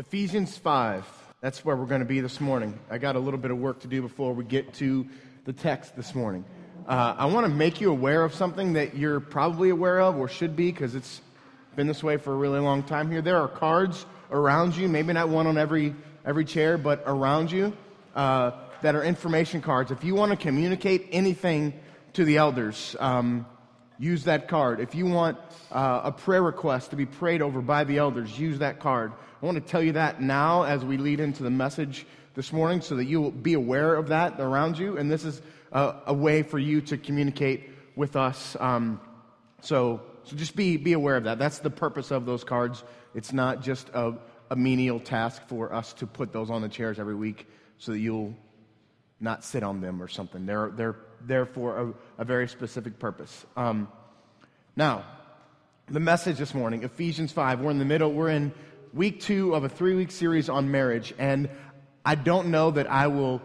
Ephesians 5. That's where we're going to be this morning. I got a little bit of work to do before we get to the text this morning. Uh, I want to make you aware of something that you're probably aware of or should be because it's been this way for a really long time here. There are cards around you, maybe not one on every, every chair, but around you uh, that are information cards. If you want to communicate anything to the elders, um, use that card. If you want uh, a prayer request to be prayed over by the elders, use that card. I want to tell you that now as we lead into the message this morning so that you will be aware of that around you. And this is a, a way for you to communicate with us. Um, so, so just be, be aware of that. That's the purpose of those cards. It's not just a, a menial task for us to put those on the chairs every week so that you'll not sit on them or something. They're, they're there for a, a very specific purpose. Um, now, the message this morning, Ephesians 5, we're in the middle, we're in week two of a three week series on marriage, and I don't know that I will.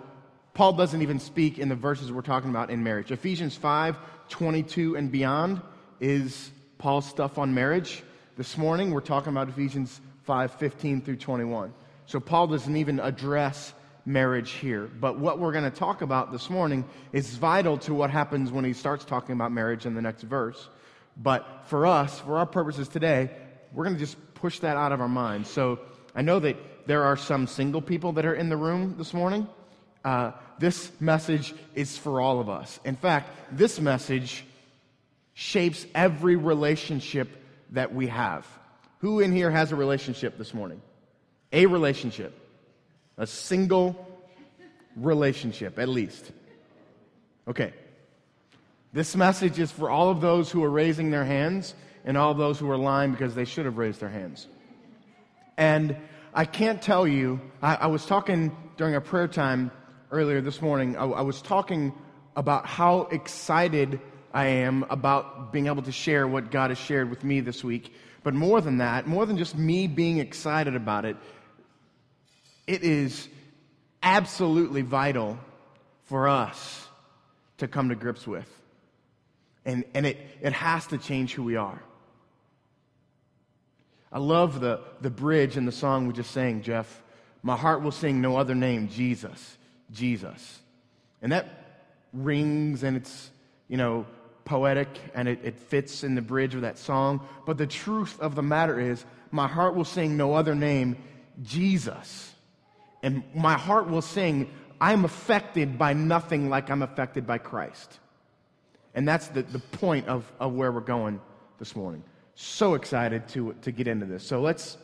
Paul doesn't even speak in the verses we're talking about in marriage. Ephesians 5, 22 and beyond is Paul's stuff on marriage. This morning, we're talking about Ephesians 5, 15 through 21. So Paul doesn't even address marriage here. But what we're going to talk about this morning is vital to what happens when he starts talking about marriage in the next verse. But for us, for our purposes today, we're going to just push that out of our minds. So I know that there are some single people that are in the room this morning. Uh, this message is for all of us. In fact, this message shapes every relationship that we have. Who in here has a relationship this morning? A relationship. A single relationship, at least. Okay. This message is for all of those who are raising their hands and all those who are lying because they should have raised their hands. And I can't tell you, I, I was talking during a prayer time earlier this morning, I, I was talking about how excited I am about being able to share what God has shared with me this week. But more than that, more than just me being excited about it, it is absolutely vital for us to come to grips with. And, and it, it has to change who we are. I love the, the bridge in the song we just sang, Jeff. My heart will sing no other name, Jesus, Jesus. And that rings and it's, you know, poetic and it, it fits in the bridge of that song. But the truth of the matter is, my heart will sing no other name, Jesus. And my heart will sing, I'm affected by nothing like I'm affected by Christ. And that's the, the point of, of where we're going this morning. So excited to, to get into this. So let's,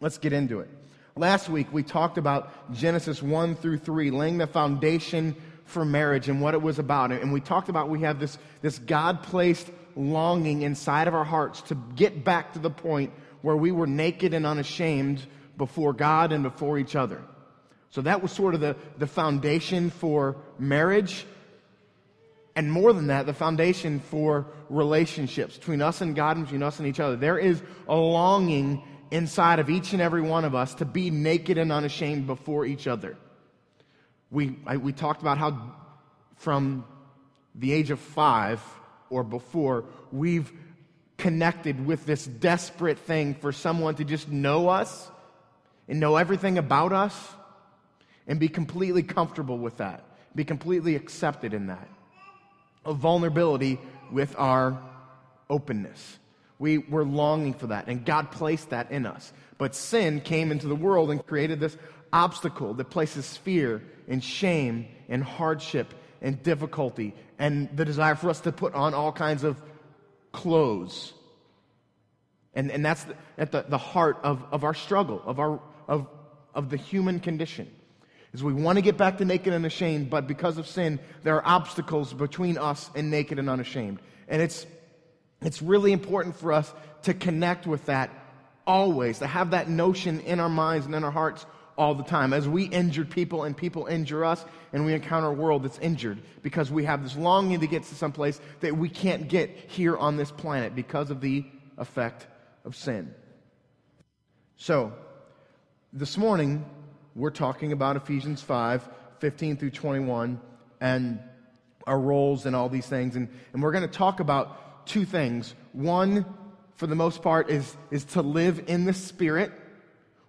let's get into it. Last week, we talked about Genesis 1 through 3, laying the foundation for marriage and what it was about. And we talked about we have this, this God placed longing inside of our hearts to get back to the point where we were naked and unashamed before God and before each other. So that was sort of the, the foundation for marriage. And more than that, the foundation for relationships between us and God and between us and each other. There is a longing inside of each and every one of us to be naked and unashamed before each other. We, I, we talked about how from the age of five or before, we've connected with this desperate thing for someone to just know us and know everything about us and be completely comfortable with that, be completely accepted in that. A vulnerability with our openness. We were longing for that, and God placed that in us. But sin came into the world and created this obstacle that places fear and shame and hardship and difficulty and the desire for us to put on all kinds of clothes. And, and that's the, at the, the heart of, of our struggle, of, our, of, of the human condition is we want to get back to naked and ashamed, but because of sin, there are obstacles between us and naked and unashamed. And it's, it's really important for us to connect with that always, to have that notion in our minds and in our hearts all the time. As we injured people and people injure us, and we encounter a world that's injured because we have this longing to get to some place that we can't get here on this planet because of the effect of sin. So, this morning, we're talking about Ephesians 5 15 through 21 and our roles and all these things. And, and we're going to talk about two things. One, for the most part, is, is to live in the Spirit.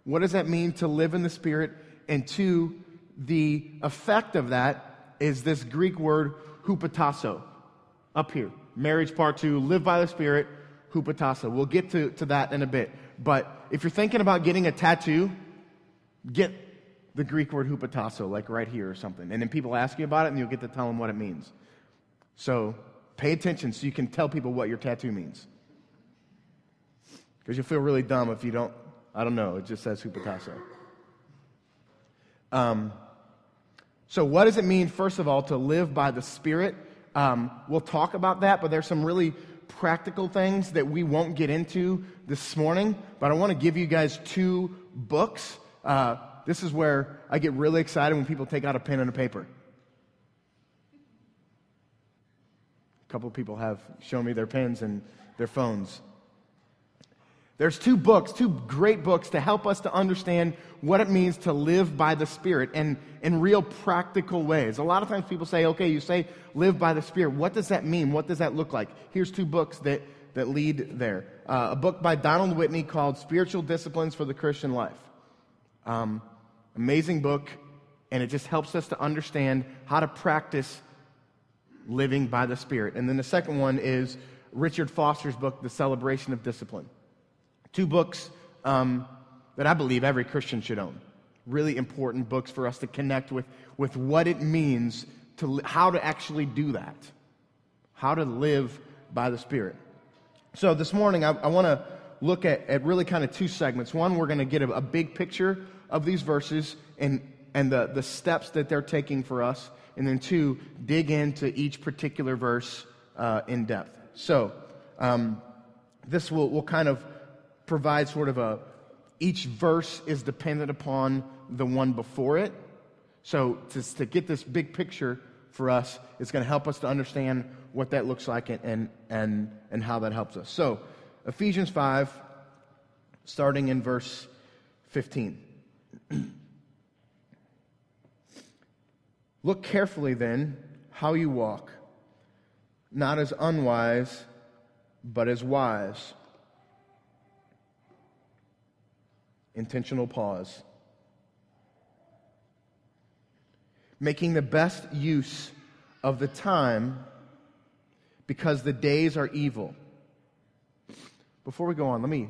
What does that mean to live in the Spirit? And two, the effect of that is this Greek word hupotasso, up here. Marriage part two, live by the Spirit, hupotasso. We'll get to, to that in a bit. But if you're thinking about getting a tattoo, get the Greek word hupotasso, like right here or something. And then people ask you about it, and you'll get to tell them what it means. So pay attention so you can tell people what your tattoo means. Because you'll feel really dumb if you don't, I don't know, it just says hupotasso. Um, so, what does it mean, first of all, to live by the Spirit? Um, we'll talk about that, but there's some really practical things that we won't get into this morning. But I want to give you guys two books. Uh, this is where I get really excited when people take out a pen and a paper. A couple of people have shown me their pens and their phones. There's two books, two great books to help us to understand what it means to live by the Spirit and in real practical ways. A lot of times people say, okay, you say live by the Spirit. What does that mean? What does that look like? Here's two books that, that lead there. Uh, a book by Donald Whitney called Spiritual Disciplines for the Christian Life. Um, amazing book, and it just helps us to understand how to practice living by the Spirit. And then the second one is Richard Foster's book, The Celebration of Discipline. Two books um, that I believe every Christian should own. Really important books for us to connect with, with what it means to how to actually do that, how to live by the Spirit. So this morning, I, I want to look at, at really kind of two segments. One, we're going to get a, a big picture of these verses and, and the, the steps that they're taking for us. And then two, dig into each particular verse uh, in depth. So um, this will, will kind of provide sort of a, each verse is dependent upon the one before it. So to, to get this big picture for us, it's going to help us to understand what that looks like and, and, and, and how that helps us. So Ephesians 5, starting in verse 15. Look carefully then how you walk, not as unwise, but as wise intentional pause. Making the best use of the time because the days are evil. Before we go on, let me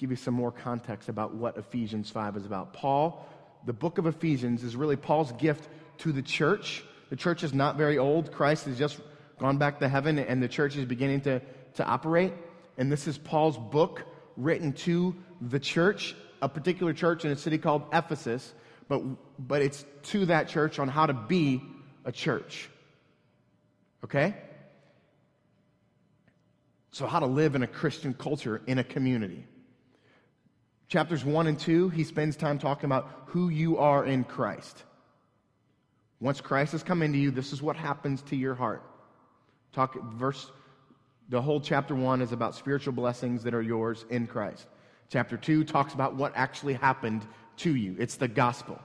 give you some more context about what Ephesians 5 is about. Paul, the book of Ephesians, is really Paul's gift to the church. The church is not very old. Christ has just gone back to heaven, and the church is beginning to, to operate. And this is Paul's book written to the church a particular church in a city called Ephesus, but, but it's to that church on how to be a church. Okay? So, how to live in a Christian culture in a community. Chapters 1 and 2, he spends time talking about who you are in Christ. Once Christ has come into you, this is what happens to your heart. Talk verse the whole chapter 1 is about spiritual blessings that are yours in Christ. Chapter 2 talks about what actually happened to you. It's the gospel.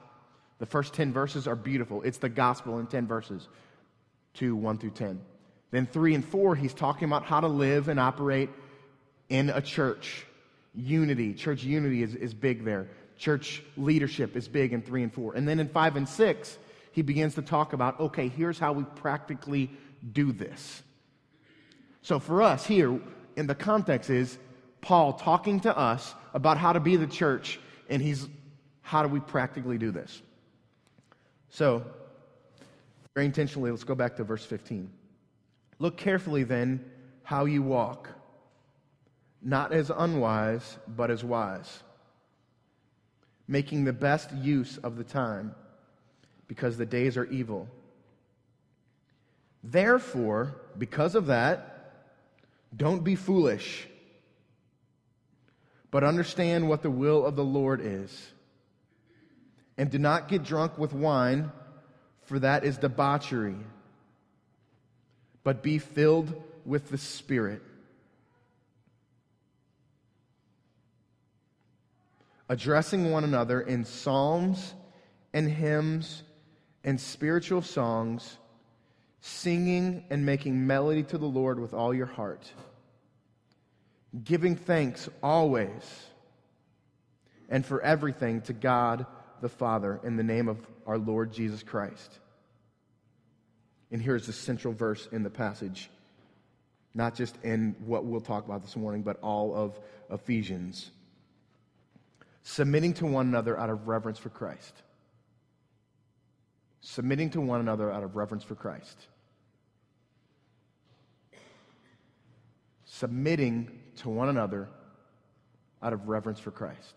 The first 10 verses are beautiful. It's the gospel in 10 verses 2, 1 through 10. Then 3 and 4, he's talking about how to live and operate in a church. Unity, church unity is, is big there. Church leadership is big in 3 and 4. And then in 5 and 6, he begins to talk about okay, here's how we practically do this. So for us here, in the context is Paul talking to us about how to be the church, and he's how do we practically do this? So, very intentionally, let's go back to verse 15. Look carefully then how you walk, not as unwise, but as wise, making the best use of the time, because the days are evil. Therefore, because of that, don't be foolish but understand what the will of the Lord is. And do not get drunk with wine, for that is debauchery, but be filled with the Spirit. Addressing one another in psalms and hymns and spiritual songs, singing and making melody to the Lord with all your heart giving thanks always and for everything to God the Father in the name of our Lord Jesus Christ. And here's the central verse in the passage, not just in what we'll talk about this morning, but all of Ephesians. Submitting to one another out of reverence for Christ. Submitting to one another out of reverence for Christ. Submitting to one another out of reverence for Christ.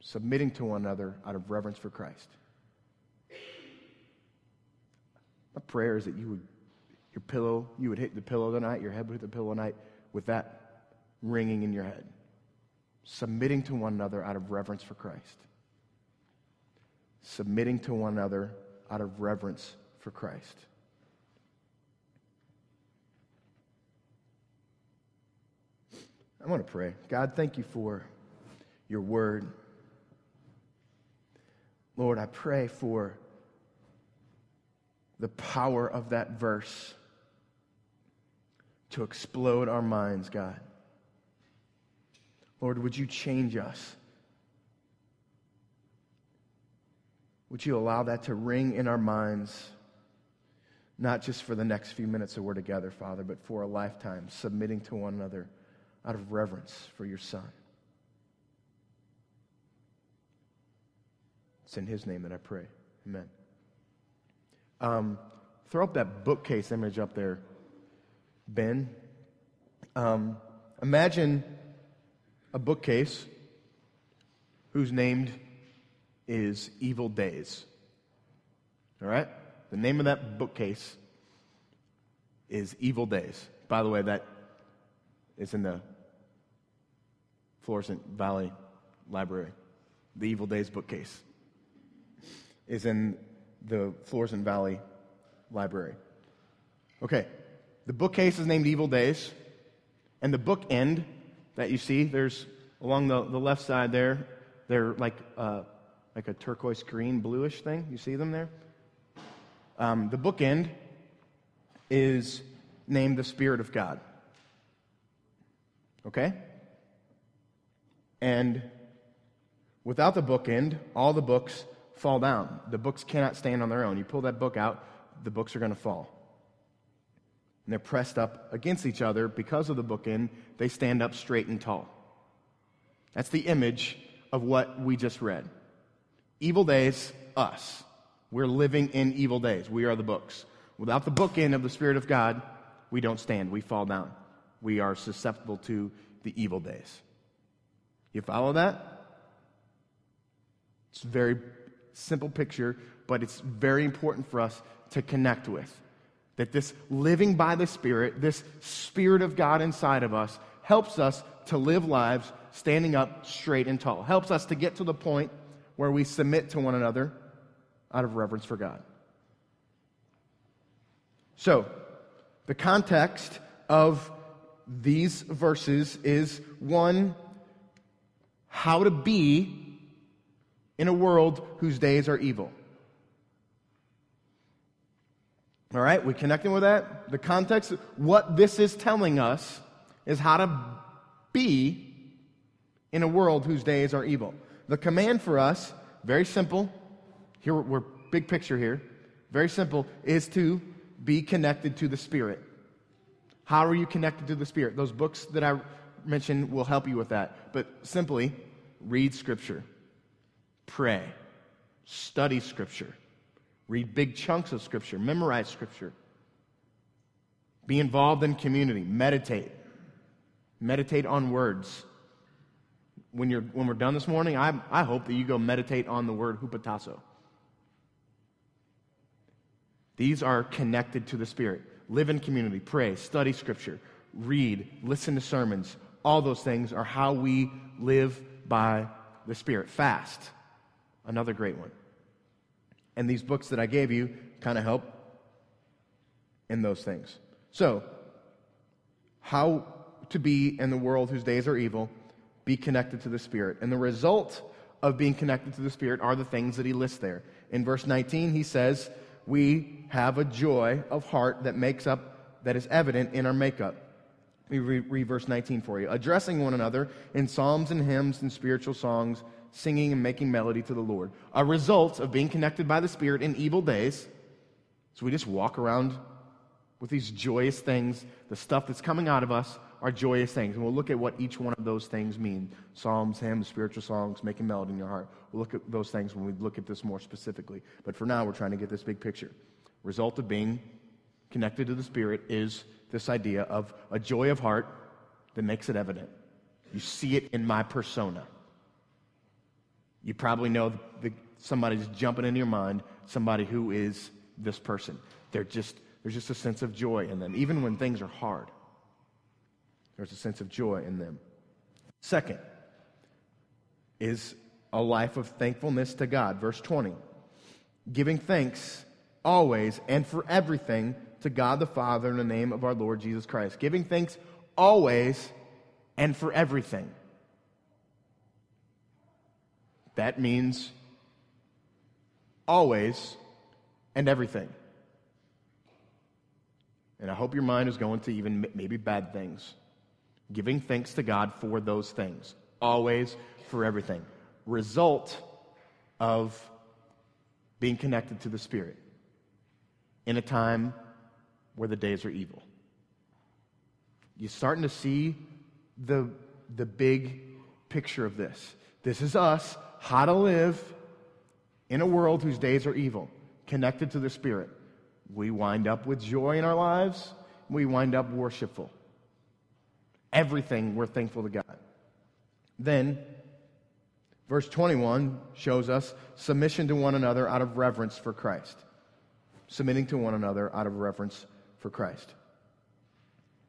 Submitting to one another out of reverence for Christ. My prayer is that you would, your pillow, you would hit the pillow tonight, your head would hit the pillow tonight with that ringing in your head. Submitting to one another out of reverence for Christ. Submitting to one another out of reverence for Christ. I want to pray. God, thank you for your word. Lord, I pray for the power of that verse to explode our minds, God. Lord, would you change us? Would you allow that to ring in our minds, not just for the next few minutes that we're together, Father, but for a lifetime, submitting to one another out of reverence for your Son? It's in His name that I pray. Amen. Um, throw up that bookcase image up there, Ben. Um, imagine a bookcase whose name is Evil Days. All right? The name of that bookcase is Evil Days. By the way, that is in the Florissant Valley Library. The Evil Days bookcase is in the Florissant Valley Library. Okay, the bookcase is named Evil Days, and the book end that you see, there's along the, the left side there, they're like, uh, like a turquoise green, bluish thing. You see them there? Um, the bookend is named the Spirit of God. Okay? And without the bookend, all the books fall down. The books cannot stand on their own. You pull that book out, the books are going to fall. And they're pressed up against each other because of the bookend. They stand up straight and tall. That's the image of what we just read. Evil days, us. We're living in evil days. We are the books. Without the bookend of the Spirit of God, we don't stand. We fall down. We are susceptible to the evil days. You follow that? It's a very simple picture, but it's very important for us to connect with. That this living by the Spirit, this Spirit of God inside of us, helps us to live lives standing up straight and tall, helps us to get to the point where we submit to one another out of reverence for God. So, the context of these verses is one, how to be in a world whose days are evil. All right, we connecting with that? The context, what this is telling us is how to be in a world whose days are evil. The command for us, very simple. Here we're big picture here. Very simple is to be connected to the Spirit. How are you connected to the Spirit? Those books that I mentioned will help you with that. But simply read Scripture. Pray. Study Scripture. Read big chunks of Scripture. Memorize Scripture. Be involved in community. Meditate. Meditate on words. When, you're, when we're done this morning, I, I hope that you go meditate on the word hupotasso. These are connected to the Spirit. Live in community, pray, study Scripture, read, listen to sermons. All those things are how we live by the Spirit. Fast. Another great one. And these books that I gave you kind of help in those things. So, how to be in the world whose days are evil, be connected to the Spirit. And the result of being connected to the Spirit are the things that he lists there. In verse 19, he says, We have a joy of heart that makes up, that is evident in our makeup. Let me read, verse 19 for you. Addressing one another in psalms and hymns and spiritual songs, singing and making melody to the Lord. A result of being connected by the Spirit in evil days. So we just walk around with these joyous things. The stuff that's coming out of us are joyous things. And we'll look at what each one of those things mean psalms, hymns, spiritual songs, making melody in your heart. We'll look at those things when we look at this more specifically. But for now, we're trying to get this big picture. Result of being connected to the Spirit is this idea of a joy of heart that makes it evident. You see it in my persona. You probably know the, somebody's jumping into your mind, somebody who is this person. They're just, there's just a sense of joy in them. Even when things are hard, there's a sense of joy in them. Second is a life of thankfulness to God. Verse 20 giving thanks always and for everything to God the Father in the name of our Lord Jesus Christ. Giving thanks always and for everything. That means always and everything. And I hope your mind is going to even maybe bad things. Giving thanks to God for those things, always for everything. Result of being connected to the Spirit in a time where the days are evil. You're starting to see the, the big picture of this. This is us, how to live in a world whose days are evil, connected to the Spirit. We wind up with joy in our lives, we wind up worshipful. Everything we're thankful to God. Then, verse 21 shows us submission to one another out of reverence for Christ. Submitting to one another out of reverence for Christ.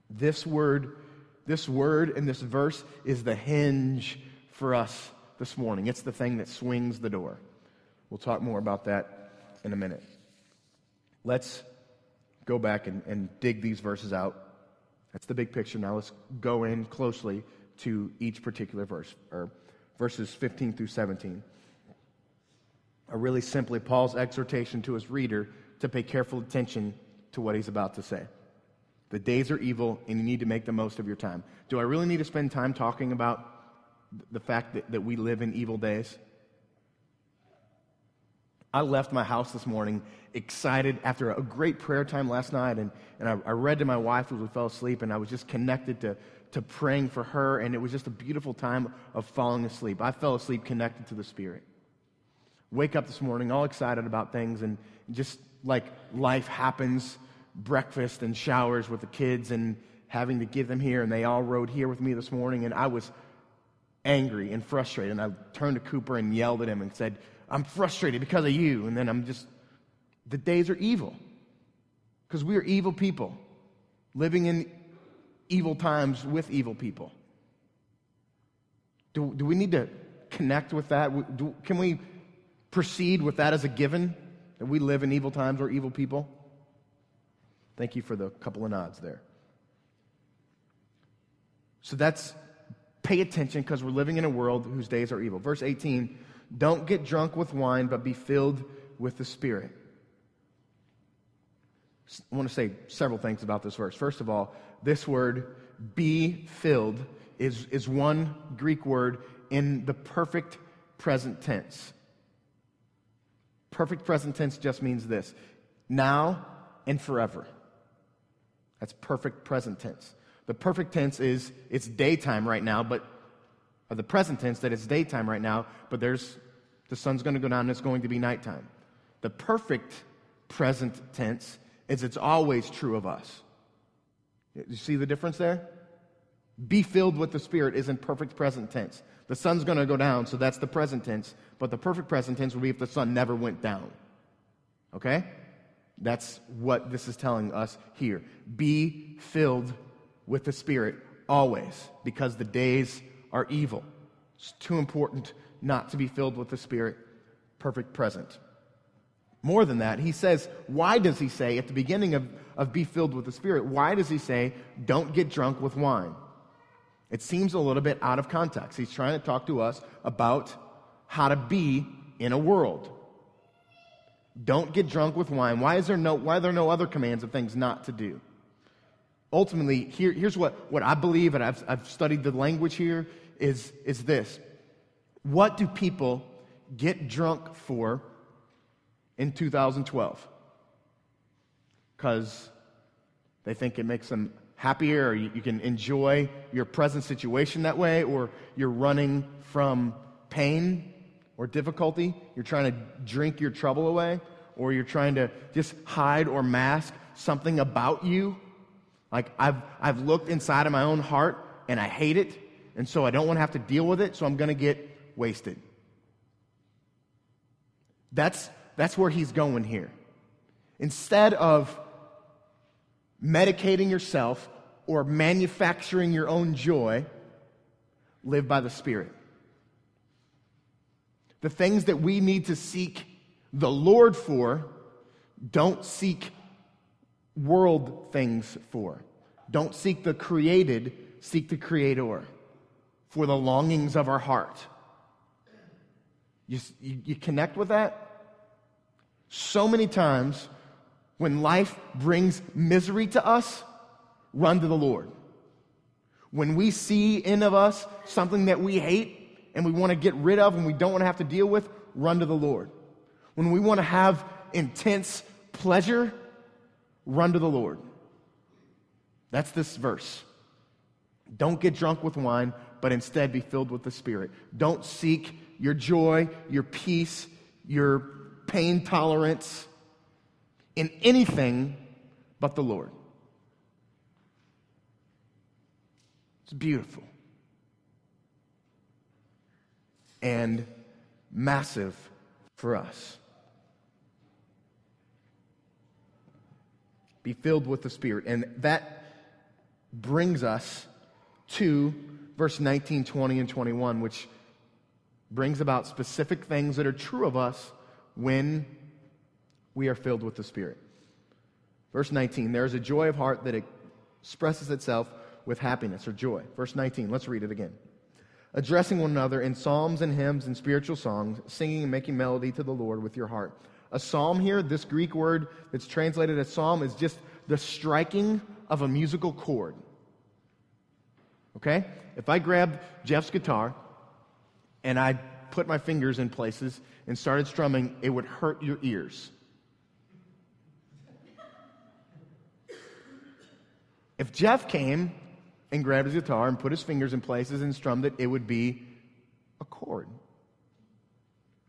This word, this word in this verse is the hinge for us this morning. It's the thing that swings the door. We'll talk more about that in a minute. Let's go back and, and dig these verses out. That's the big picture. Now let's go in closely to each particular verse, or verses 15 through 17. Are really simply Paul's exhortation to his reader to pay careful attention to what he's about to say. The days are evil, and you need to make the most of your time. Do I really need to spend time talking about the fact that, that we live in evil days? I left my house this morning excited after a great prayer time last night, and, and I, I read to my wife as we fell asleep, and I was just connected to, to praying for her, and it was just a beautiful time of falling asleep. I fell asleep connected to the Spirit. Wake up this morning all excited about things, and just like life happens, breakfast and showers with the kids, and having to give them here, and they all rode here with me this morning, and I was angry and frustrated, and I turned to Cooper and yelled at him and said, I'm frustrated because of you. And then I'm just, the days are evil. Because we are evil people living in evil times with evil people. Do, do we need to connect with that? Do, can we proceed with that as a given that we live in evil times or evil people? Thank you for the couple of nods there. So that's pay attention because we're living in a world whose days are evil. Verse 18 don't get drunk with wine, but be filled with the Spirit. I want to say several things about this verse. First of all, this word, be filled, is, is one Greek word in the perfect present tense. Perfect present tense just means this now and forever. That's perfect present tense. The perfect tense is it's daytime right now, but the present tense that it's daytime right now, but there's the sun's going to go down and it's going to be nighttime. The perfect present tense is it's always true of us. You see the difference there? Be filled with the Spirit is in perfect present tense. The sun's going to go down, so that's the present tense. But the perfect present tense would be if the sun never went down. Okay? That's what this is telling us here. Be filled with the Spirit always, because the days are evil. It's too important not to be filled with the Spirit, perfect present. More than that, he says, why does he say at the beginning of, of be filled with the Spirit, why does he say, don't get drunk with wine? It seems a little bit out of context. He's trying to talk to us about how to be in a world. Don't get drunk with wine. Why, is there no, why are there no other commands of things not to do? Ultimately, here, here's what, what I believe, and I've, I've studied the language here, is, is this. What do people get drunk for in 2012? Because they think it makes them happier, or you, you can enjoy your present situation that way, or you're running from pain or difficulty. You're trying to drink your trouble away, or you're trying to just hide or mask something about you. Like I've, I've looked inside of my own heart and I hate it, and so I don't want to have to deal with it, so I'm going to get wasted. That's, that's where he's going here. Instead of medicating yourself or manufacturing your own joy, live by the Spirit. The things that we need to seek the Lord for, don't seek world things for. Don't seek the created, seek the Creator for the longings of our heart. You, you, you connect with that? So many times when life brings misery to us, run to the Lord. When we see in of us something that we hate and we want to get rid of and we don't want to have to deal with, run to the Lord. When we want to have intense pleasure, run to the Lord. That's this verse. Don't get drunk with wine, but instead be filled with the Spirit. Don't seek your joy, your peace, your pain tolerance in anything but the Lord. It's beautiful and massive for us. Be filled with the Spirit. And that brings us to verse 19, 20, and 21, which brings about specific things that are true of us when we are filled with the Spirit. Verse 19, there is a joy of heart that expresses itself with happiness or joy. Verse 19, let's read it again. Addressing one another in psalms and hymns and spiritual songs, singing and making melody to the Lord with your heart. A psalm here, this Greek word that's translated as psalm, is just the striking of a musical chord. Okay? If I grabbed Jeff's guitar and I put my fingers in places and started strumming, it would hurt your ears. If Jeff came and grabbed his guitar and put his fingers in places and strummed it, it would be a chord.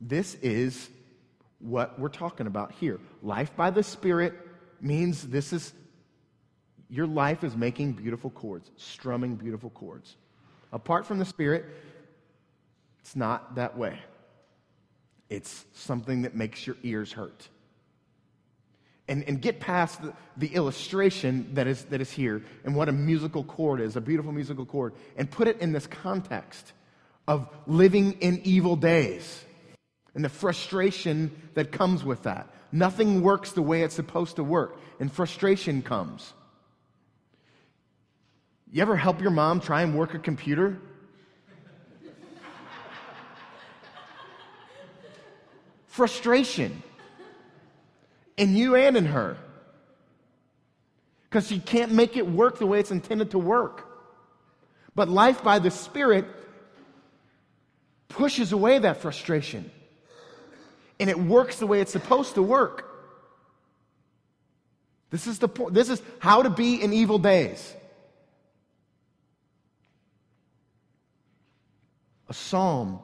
This is what we're talking about here. Life by the Spirit means this is your life is making beautiful chords, strumming beautiful chords. Apart from the Spirit, it's not that way. It's something that makes your ears hurt and, and get past the, the, illustration that is, that is here and what a musical chord is, a beautiful musical chord, and put it in this context of living in evil days and the frustration that comes with that. Nothing works the way it's supposed to work, and frustration comes. You ever help your mom try and work a computer? frustration in you and in her. Because she can't make it work the way it's intended to work. But life by the Spirit pushes away that frustration. And it works the way it's supposed to work. This is the. This is how to be in evil days. A psalm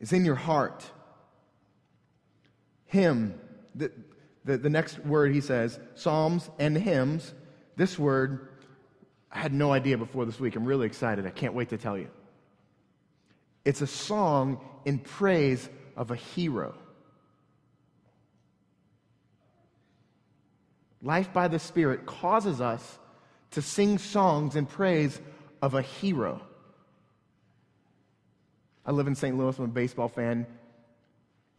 is in your heart. Hymn, the, the, the next word he says, Psalms and hymns. This word, I had no idea before this week. I'm really excited. I can't wait to tell you. It's a song in praise of a hero. Life by the Spirit causes us to sing songs in praise of a hero. I live in St. Louis. I'm a baseball fan.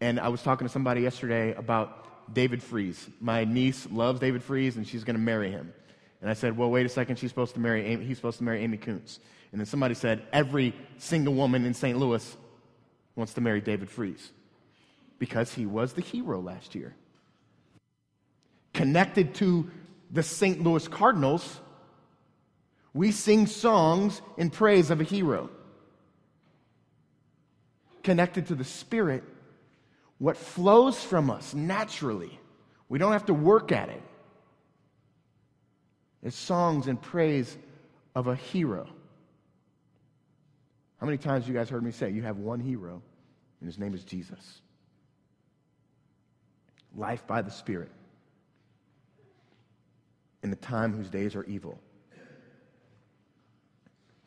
And I was talking to somebody yesterday about David Freese. My niece loves David Freese, and she's going to marry him. And I said, well, wait a second. She's supposed to marry Amy, he's supposed to marry Amy Kuntz. And then somebody said, every single woman in St. Louis wants to marry David Freese because he was the hero last year. Connected to the St. Louis Cardinals We sing songs in praise of a hero. Connected to the Spirit, what flows from us naturally, we don't have to work at it. is songs in praise of a hero. How many times you guys heard me say you have one hero, and his name is Jesus? Life by the Spirit in the time whose days are evil.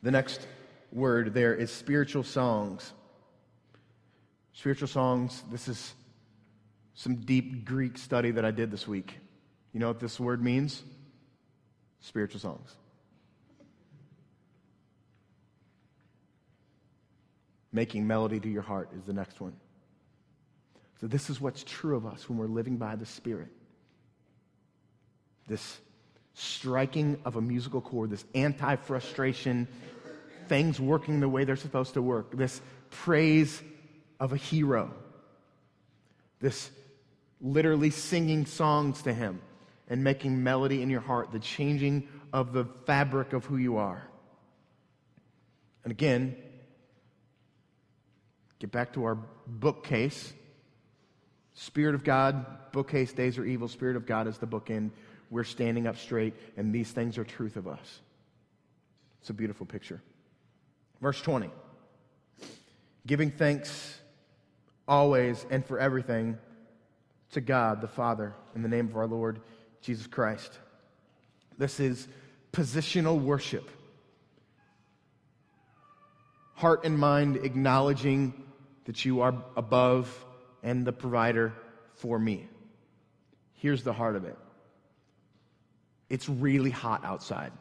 The next word there is spiritual songs. Spiritual songs, this is some deep Greek study that I did this week. You know what this word means? Spiritual songs. Making melody to your heart is the next one. So, this is what's true of us when we're living by the Spirit. This striking of a musical chord, this anti frustration, things working the way they're supposed to work, this praise of a hero, this literally singing songs to him and making melody in your heart, the changing of the fabric of who you are. And again, get back to our bookcase. Spirit of God, bookcase, days are evil. Spirit of God is the bookend we're standing up straight, and these things are truth of us. It's a beautiful picture. Verse 20 giving thanks always and for everything to God the Father in the name of our Lord Jesus Christ. This is positional worship. Heart and mind acknowledging that you are above and the provider for me. Here's the heart of it it's really hot outside.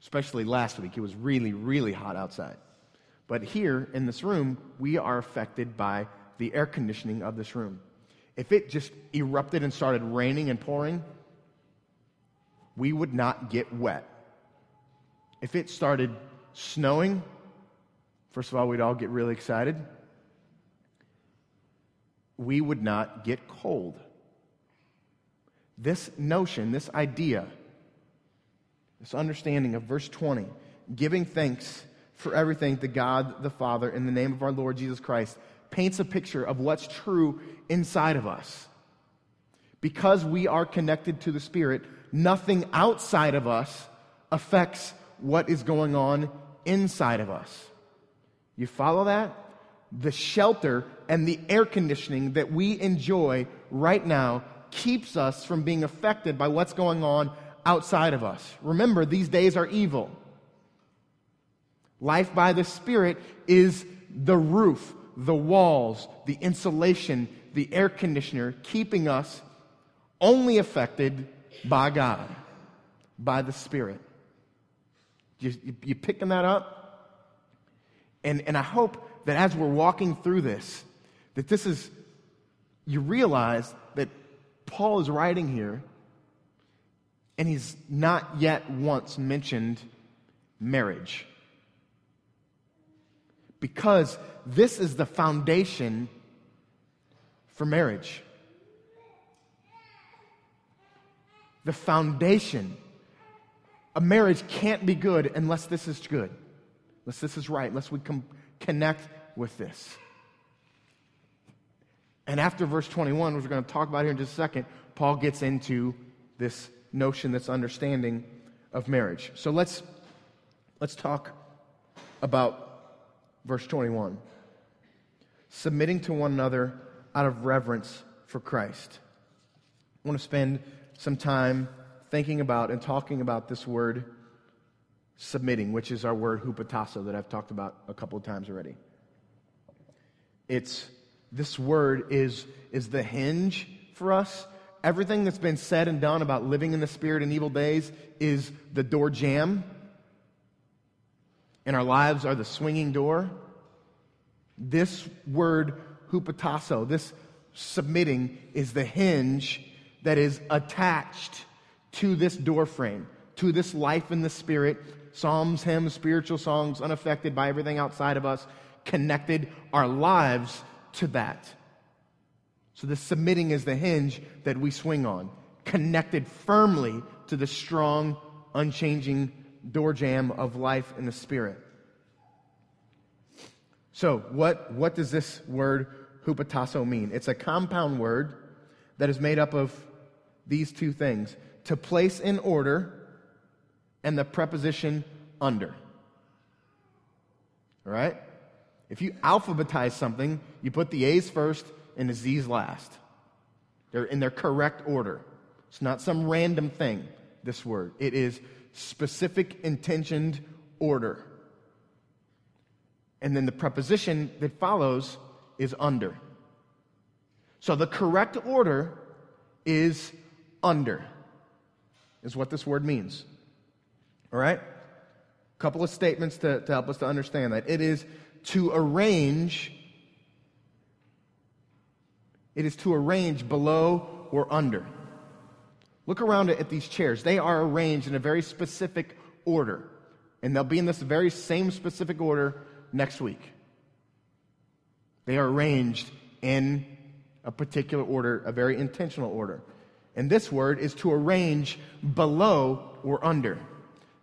Especially last week, it was really, really hot outside. But here in this room, we are affected by the air conditioning of this room. If it just erupted and started raining and pouring, we would not get wet. If it started snowing, first of all, we'd all get really excited. We would not get cold. This notion, this idea, this understanding of verse 20, giving thanks for everything to God the Father in the name of our Lord Jesus Christ, paints a picture of what's true inside of us. Because we are connected to the Spirit, nothing outside of us affects what is going on inside of us. You follow that? The shelter and the air conditioning that we enjoy right now keeps us from being affected by what's going on outside of us. Remember, these days are evil. Life by the Spirit is the roof, the walls, the insulation, the air conditioner, keeping us only affected by God, by the Spirit. You, you picking that up? And, and I hope that as we're walking through this, that this is, you realize that Paul is writing here, and he's not yet once mentioned marriage. Because this is the foundation for marriage. The foundation. A marriage can't be good unless this is good, unless this is right, unless we com- connect with this. And after verse 21, which we're going to talk about here in just a second, Paul gets into this notion, this understanding of marriage. So let's, let's talk about verse 21 submitting to one another out of reverence for Christ. I want to spend some time thinking about and talking about this word submitting, which is our word hupotasso that I've talked about a couple of times already. It's this word is, is the hinge for us. Everything that's been said and done about living in the Spirit in evil days is the door jamb, And our lives are the swinging door. This word, hupotasso, this submitting, is the hinge that is attached to this door frame, to this life in the Spirit. Psalms, hymns, spiritual songs, unaffected by everything outside of us, connected our lives to that. So the submitting is the hinge that we swing on, connected firmly to the strong, unchanging door jamb of life in the Spirit. So, what, what does this word hupotasso mean? It's a compound word that is made up of these two things to place in order and the preposition under. All right? If you alphabetize something, you put the A's first and the Z's last. They're in their correct order. It's not some random thing, this word. It is specific, intentioned order. And then the preposition that follows is under. So the correct order is under, is what this word means. All right? A couple of statements to, to help us to understand that. It is to arrange, it is to arrange below or under. Look around at these chairs. They are arranged in a very specific order. And they'll be in this very same specific order next week. They are arranged in a particular order, a very intentional order. And this word is to arrange below or under.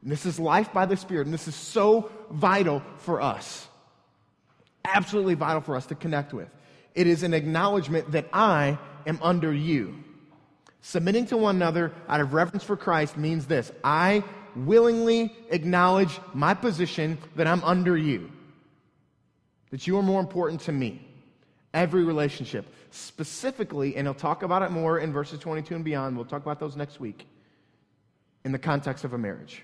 And this is life by the Spirit, and this is so vital for us. Absolutely vital for us to connect with. It is an acknowledgement that I am under you. Submitting to one another out of reverence for Christ means this I willingly acknowledge my position that I'm under you, that you are more important to me. Every relationship, specifically, and he'll talk about it more in verses 22 and beyond. We'll talk about those next week in the context of a marriage.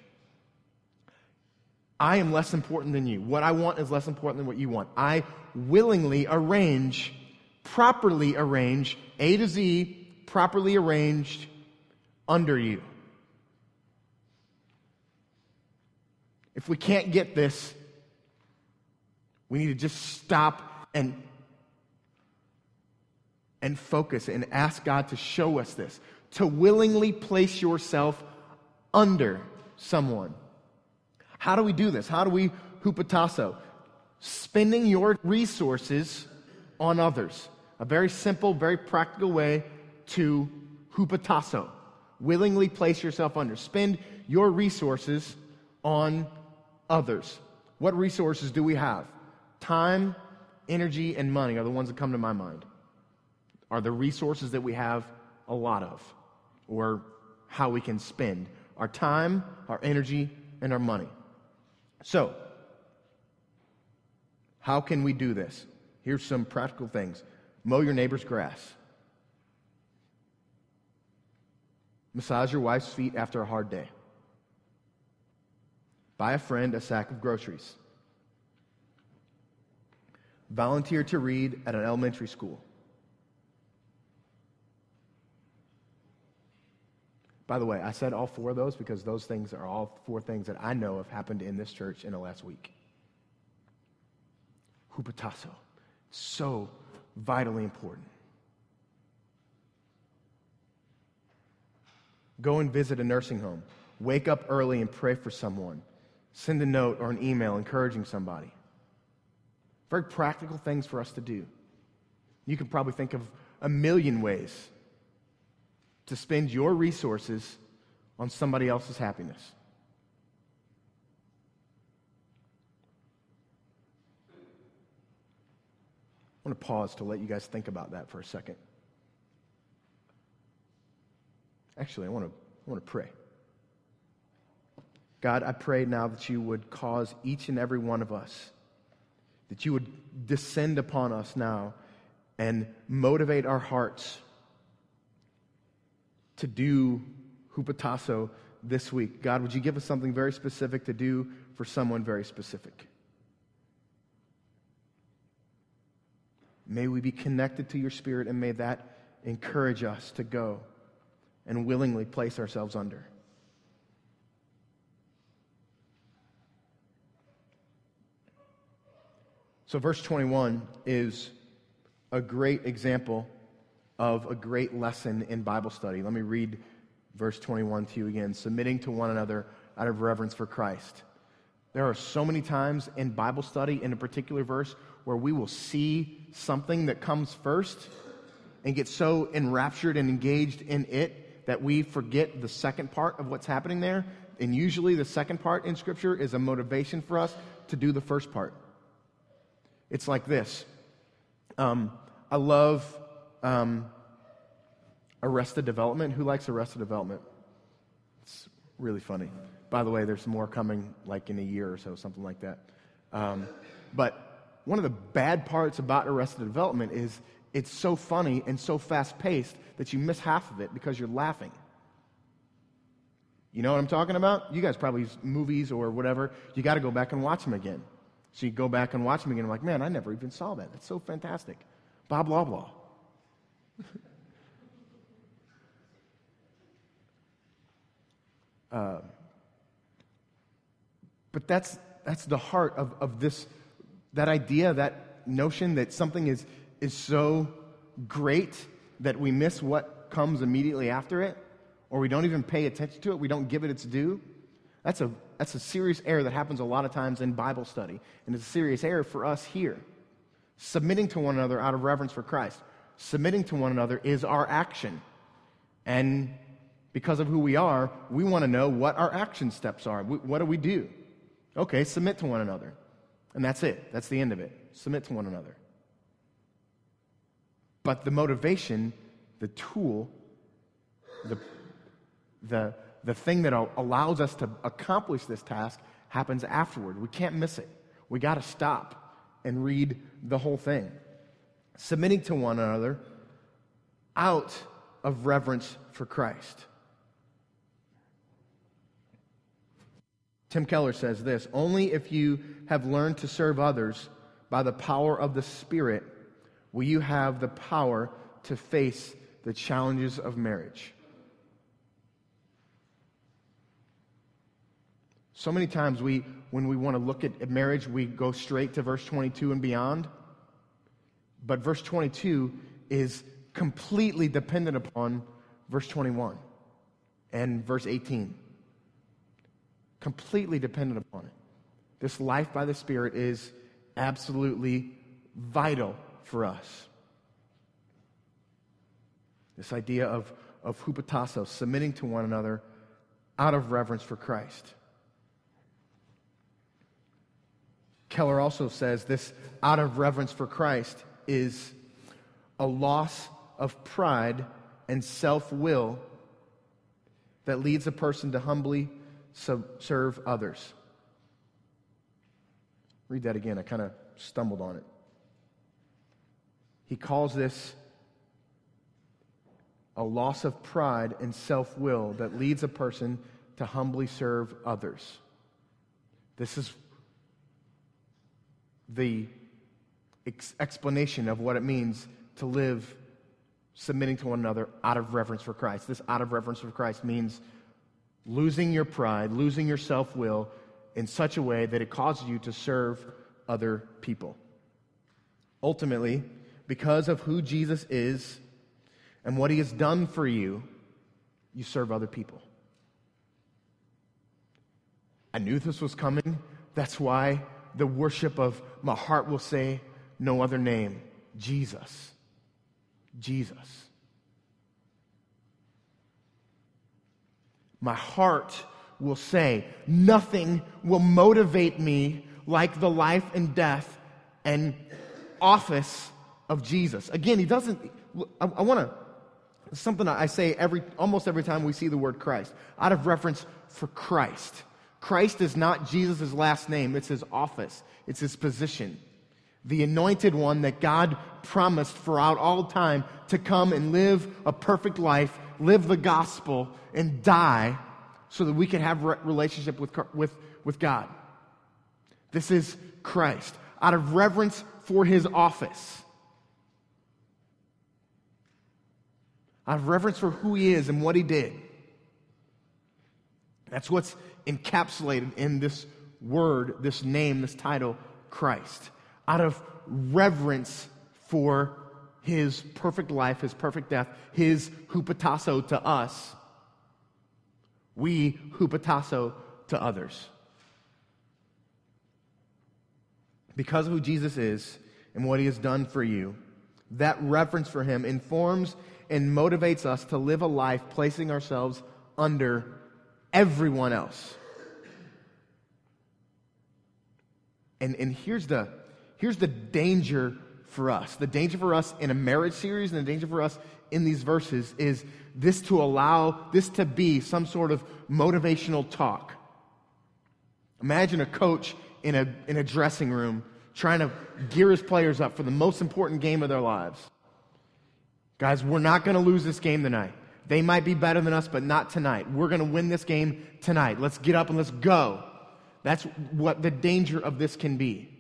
I am less important than you. What I want is less important than what you want. I willingly arrange, properly arranged, A to Z, properly arranged under you. If we can't get this, we need to just stop and and focus and ask God to show us this, to willingly place yourself under someone. How do we do this? How do we hupotasso? Spending your resources on others. A very simple, very practical way to hupotasso. Willingly place yourself under. Spend your resources on others. What resources do we have? Time, energy, and money are the ones that come to my mind. Are the resources that we have a lot of, or how we can spend our time, our energy, and our money. So, how can we do this? Here's some practical things mow your neighbor's grass, massage your wife's feet after a hard day, buy a friend a sack of groceries, volunteer to read at an elementary school. By the way, I said all four of those because those things are all four things that I know have happened in this church in the last week. Hupotasso. So vitally important. Go and visit a nursing home. Wake up early and pray for someone. Send a note or an email encouraging somebody. Very practical things for us to do. You can probably think of a million ways to spend your resources on somebody else's happiness. I want to pause to let you guys think about that for a second. Actually, I want to, I want to pray. God, I pray now that you would cause each and every one of us, that you would descend upon us now and motivate our hearts to do hupotasso this week. God, would you give us something very specific to do for someone very specific? May we be connected to your spirit and may that encourage us to go and willingly place ourselves under. So, verse 21 is a great example of a great lesson in Bible study. Let me read verse 21 to you again submitting to one another out of reverence for Christ. There are so many times in Bible study, in a particular verse, where we will see something that comes first and get so enraptured and engaged in it that we forget the second part of what's happening there. And usually the second part in Scripture is a motivation for us to do the first part. It's like this um, I love um, Arrested Development. Who likes Arrested Development? It's really funny. By the way, there's more coming like in a year or so, something like that. Um, but one of the bad parts about Arrested Development is it's so funny and so fast paced that you miss half of it because you're laughing. You know what I'm talking about? You guys probably movies or whatever, you got to go back and watch them again. So you go back and watch them again. I'm like, man, I never even saw that. That's so fantastic. Blah, blah, blah. uh, but that's, that's the heart of, of this, that idea, that notion that something is, is so great that we miss what comes immediately after it or we don't even pay attention to it, we don't give it its due, that's a, that's a serious error that happens a lot of times in Bible study. And it's a serious error for us here. Submitting to one another out of reverence for Christ. Submitting to one another is our action. And because of who we are, we want to know what our action steps are. What do we do? Okay, submit to one another. And that's it. That's the end of it. Submit to one another. But the motivation, the tool, the the, the thing that allows us to accomplish this task happens afterward. We can't miss it. We got to stop and read the whole thing. Submitting to one another out of reverence for Christ. Tim Keller says this Only if you have learned to serve others by the power of the Spirit will you have the power to face the challenges of marriage. So many times we, when we want to look at marriage, we go straight to verse 22 and beyond. But verse 22 is completely dependent upon verse 21 and verse 18. Completely dependent upon it. This life by the Spirit is absolutely vital for us. This idea of, of hupotasso, submitting to one another out of reverence for Christ. Keller also says this out of reverence for Christ is a loss of pride and self will that leads a person to humbly serve others. Read that again. I kind of stumbled on it. He calls this a loss of pride and self will that leads a person to humbly serve others. This is the ex- explanation of what it means to live submitting to one another out of reverence for Christ. This out of reverence for Christ means losing your pride, losing your self will in such a way that it causes you to serve other people. Ultimately, because of who Jesus is and what he has done for you, you serve other people. I knew this was coming. That's why the worship of my heart will say no other name Jesus. Jesus. My heart will say, nothing will motivate me like the life and death and office of Jesus. Again, he doesn't, I, I want to, something I say every, almost every time we see the word Christ, out of reference for Christ. Christ is not Jesus' last name, it's his office, it's his position. The anointed one that God promised throughout all time to come and live a perfect life, live the gospel, and die so that we can have a relationship with, with, with God. This is Christ, out of reverence for his office, out of reverence for who he is and what he did. That's what's encapsulated in this word, this name, this title, Christ. Out of reverence for his perfect life, his perfect death, his hupotasso to us, we hupotasso to others. Because of who Jesus is and what he has done for you, that reverence for him informs and motivates us to live a life placing ourselves under everyone else. And, and here's, the, here's the danger for us. The danger for us in a marriage series and the danger for us in these verses is this to allow this to be some sort of motivational talk. Imagine a coach in a, in a dressing room trying to gear his players up for the most important game of their lives. Guys, we're not going to lose this game tonight. They might be better than us, but not tonight. We're going to win this game tonight. Let's get up and let's go. That's what the danger of this can be.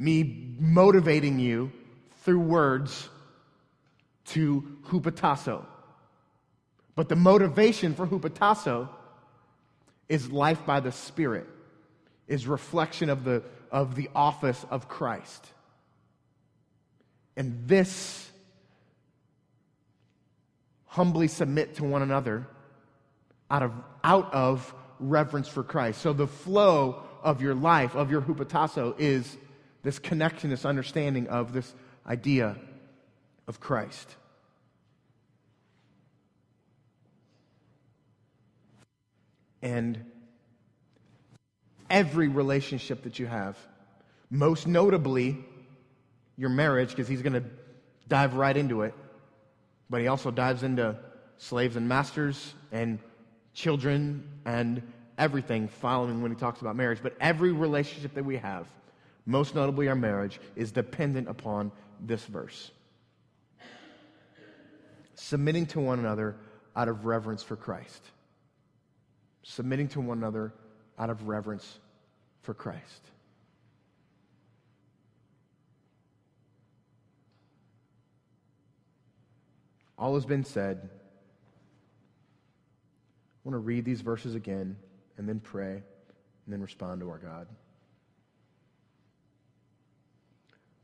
Me motivating you through words to hupotasso. But the motivation for hupotasso is life by the Spirit, is reflection of the, of the office of Christ. And this humbly submit to one another out of, out of reverence for Christ. So the flow of your life, of your hupotasso, is this connection, this understanding of this idea of Christ. And every relationship that you have, most notably your marriage, because he's going to dive right into it, but he also dives into slaves and masters and children and everything following when he talks about marriage. But every relationship that we have, most notably our marriage, is dependent upon this verse. Submitting to one another out of reverence for Christ. Submitting to one another out of reverence for Christ. All has been said. I want to read these verses again and then pray and then respond to our God.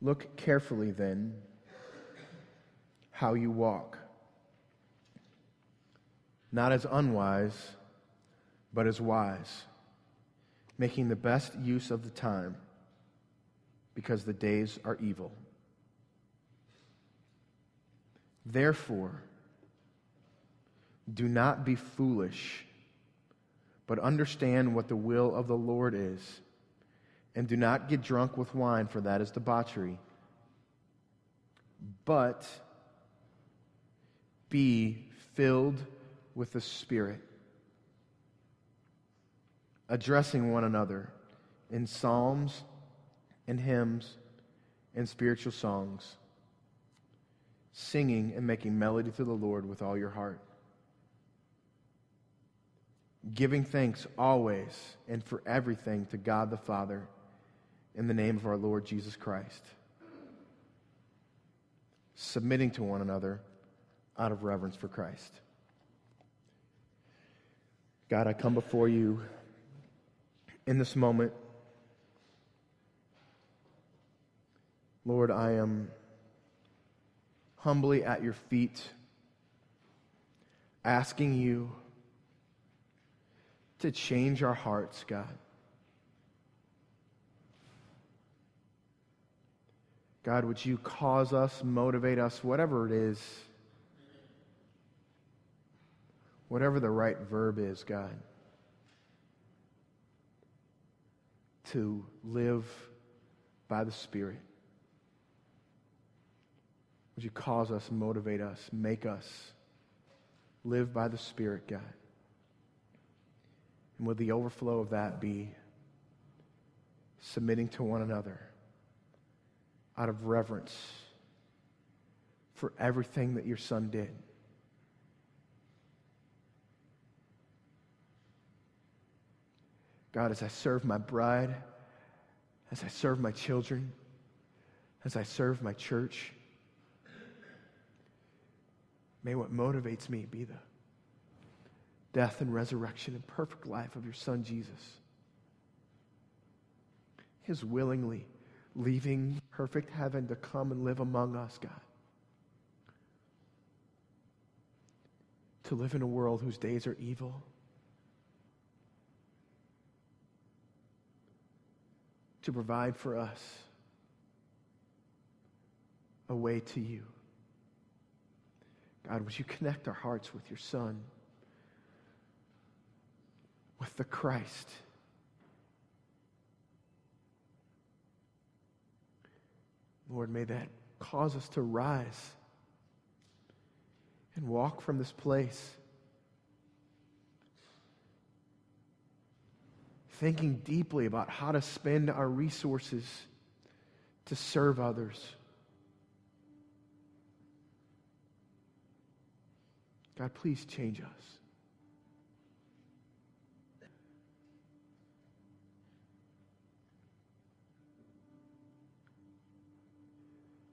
Look carefully then how you walk, not as unwise, but as wise, making the best use of the time because the days are evil. Therefore, do not be foolish, but understand what the will of the Lord is. And do not get drunk with wine, for that is debauchery. But be filled with the Spirit, addressing one another in psalms and hymns and spiritual songs singing and making melody to the Lord with all your heart. Giving thanks always and for everything to God the Father in the name of our Lord Jesus Christ. Submitting to one another out of reverence for Christ. God, I come before you in this moment. Lord, I am humbly at your feet, asking you to change our hearts, God. God, would you cause us, motivate us, whatever it is, whatever the right verb is, God, to live by the Spirit. Would you cause us, motivate us, make us live by the Spirit, God? And would the overflow of that be submitting to one another out of reverence for everything that your Son did? God, as I serve my bride, as I serve my children, as I serve my church, May what motivates me be the death and resurrection and perfect life of your Son, Jesus. His willingly leaving perfect heaven to come and live among us, God. To live in a world whose days are evil. To provide for us a way to you. God, would you connect our hearts with your Son, with the Christ? Lord, may that cause us to rise and walk from this place thinking deeply about how to spend our resources to serve others. God, please change us.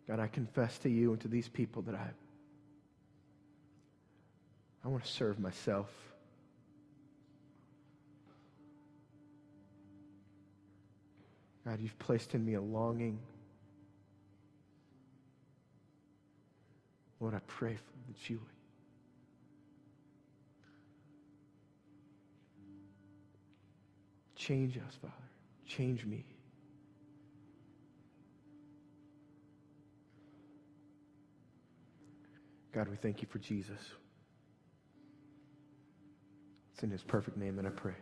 God, I confess to you and to these people that I, I want to serve myself. God, you've placed in me a longing. Lord, I pray for that you would. Change us, Father. Change me. God, we thank you for Jesus. It's in his perfect name that I pray.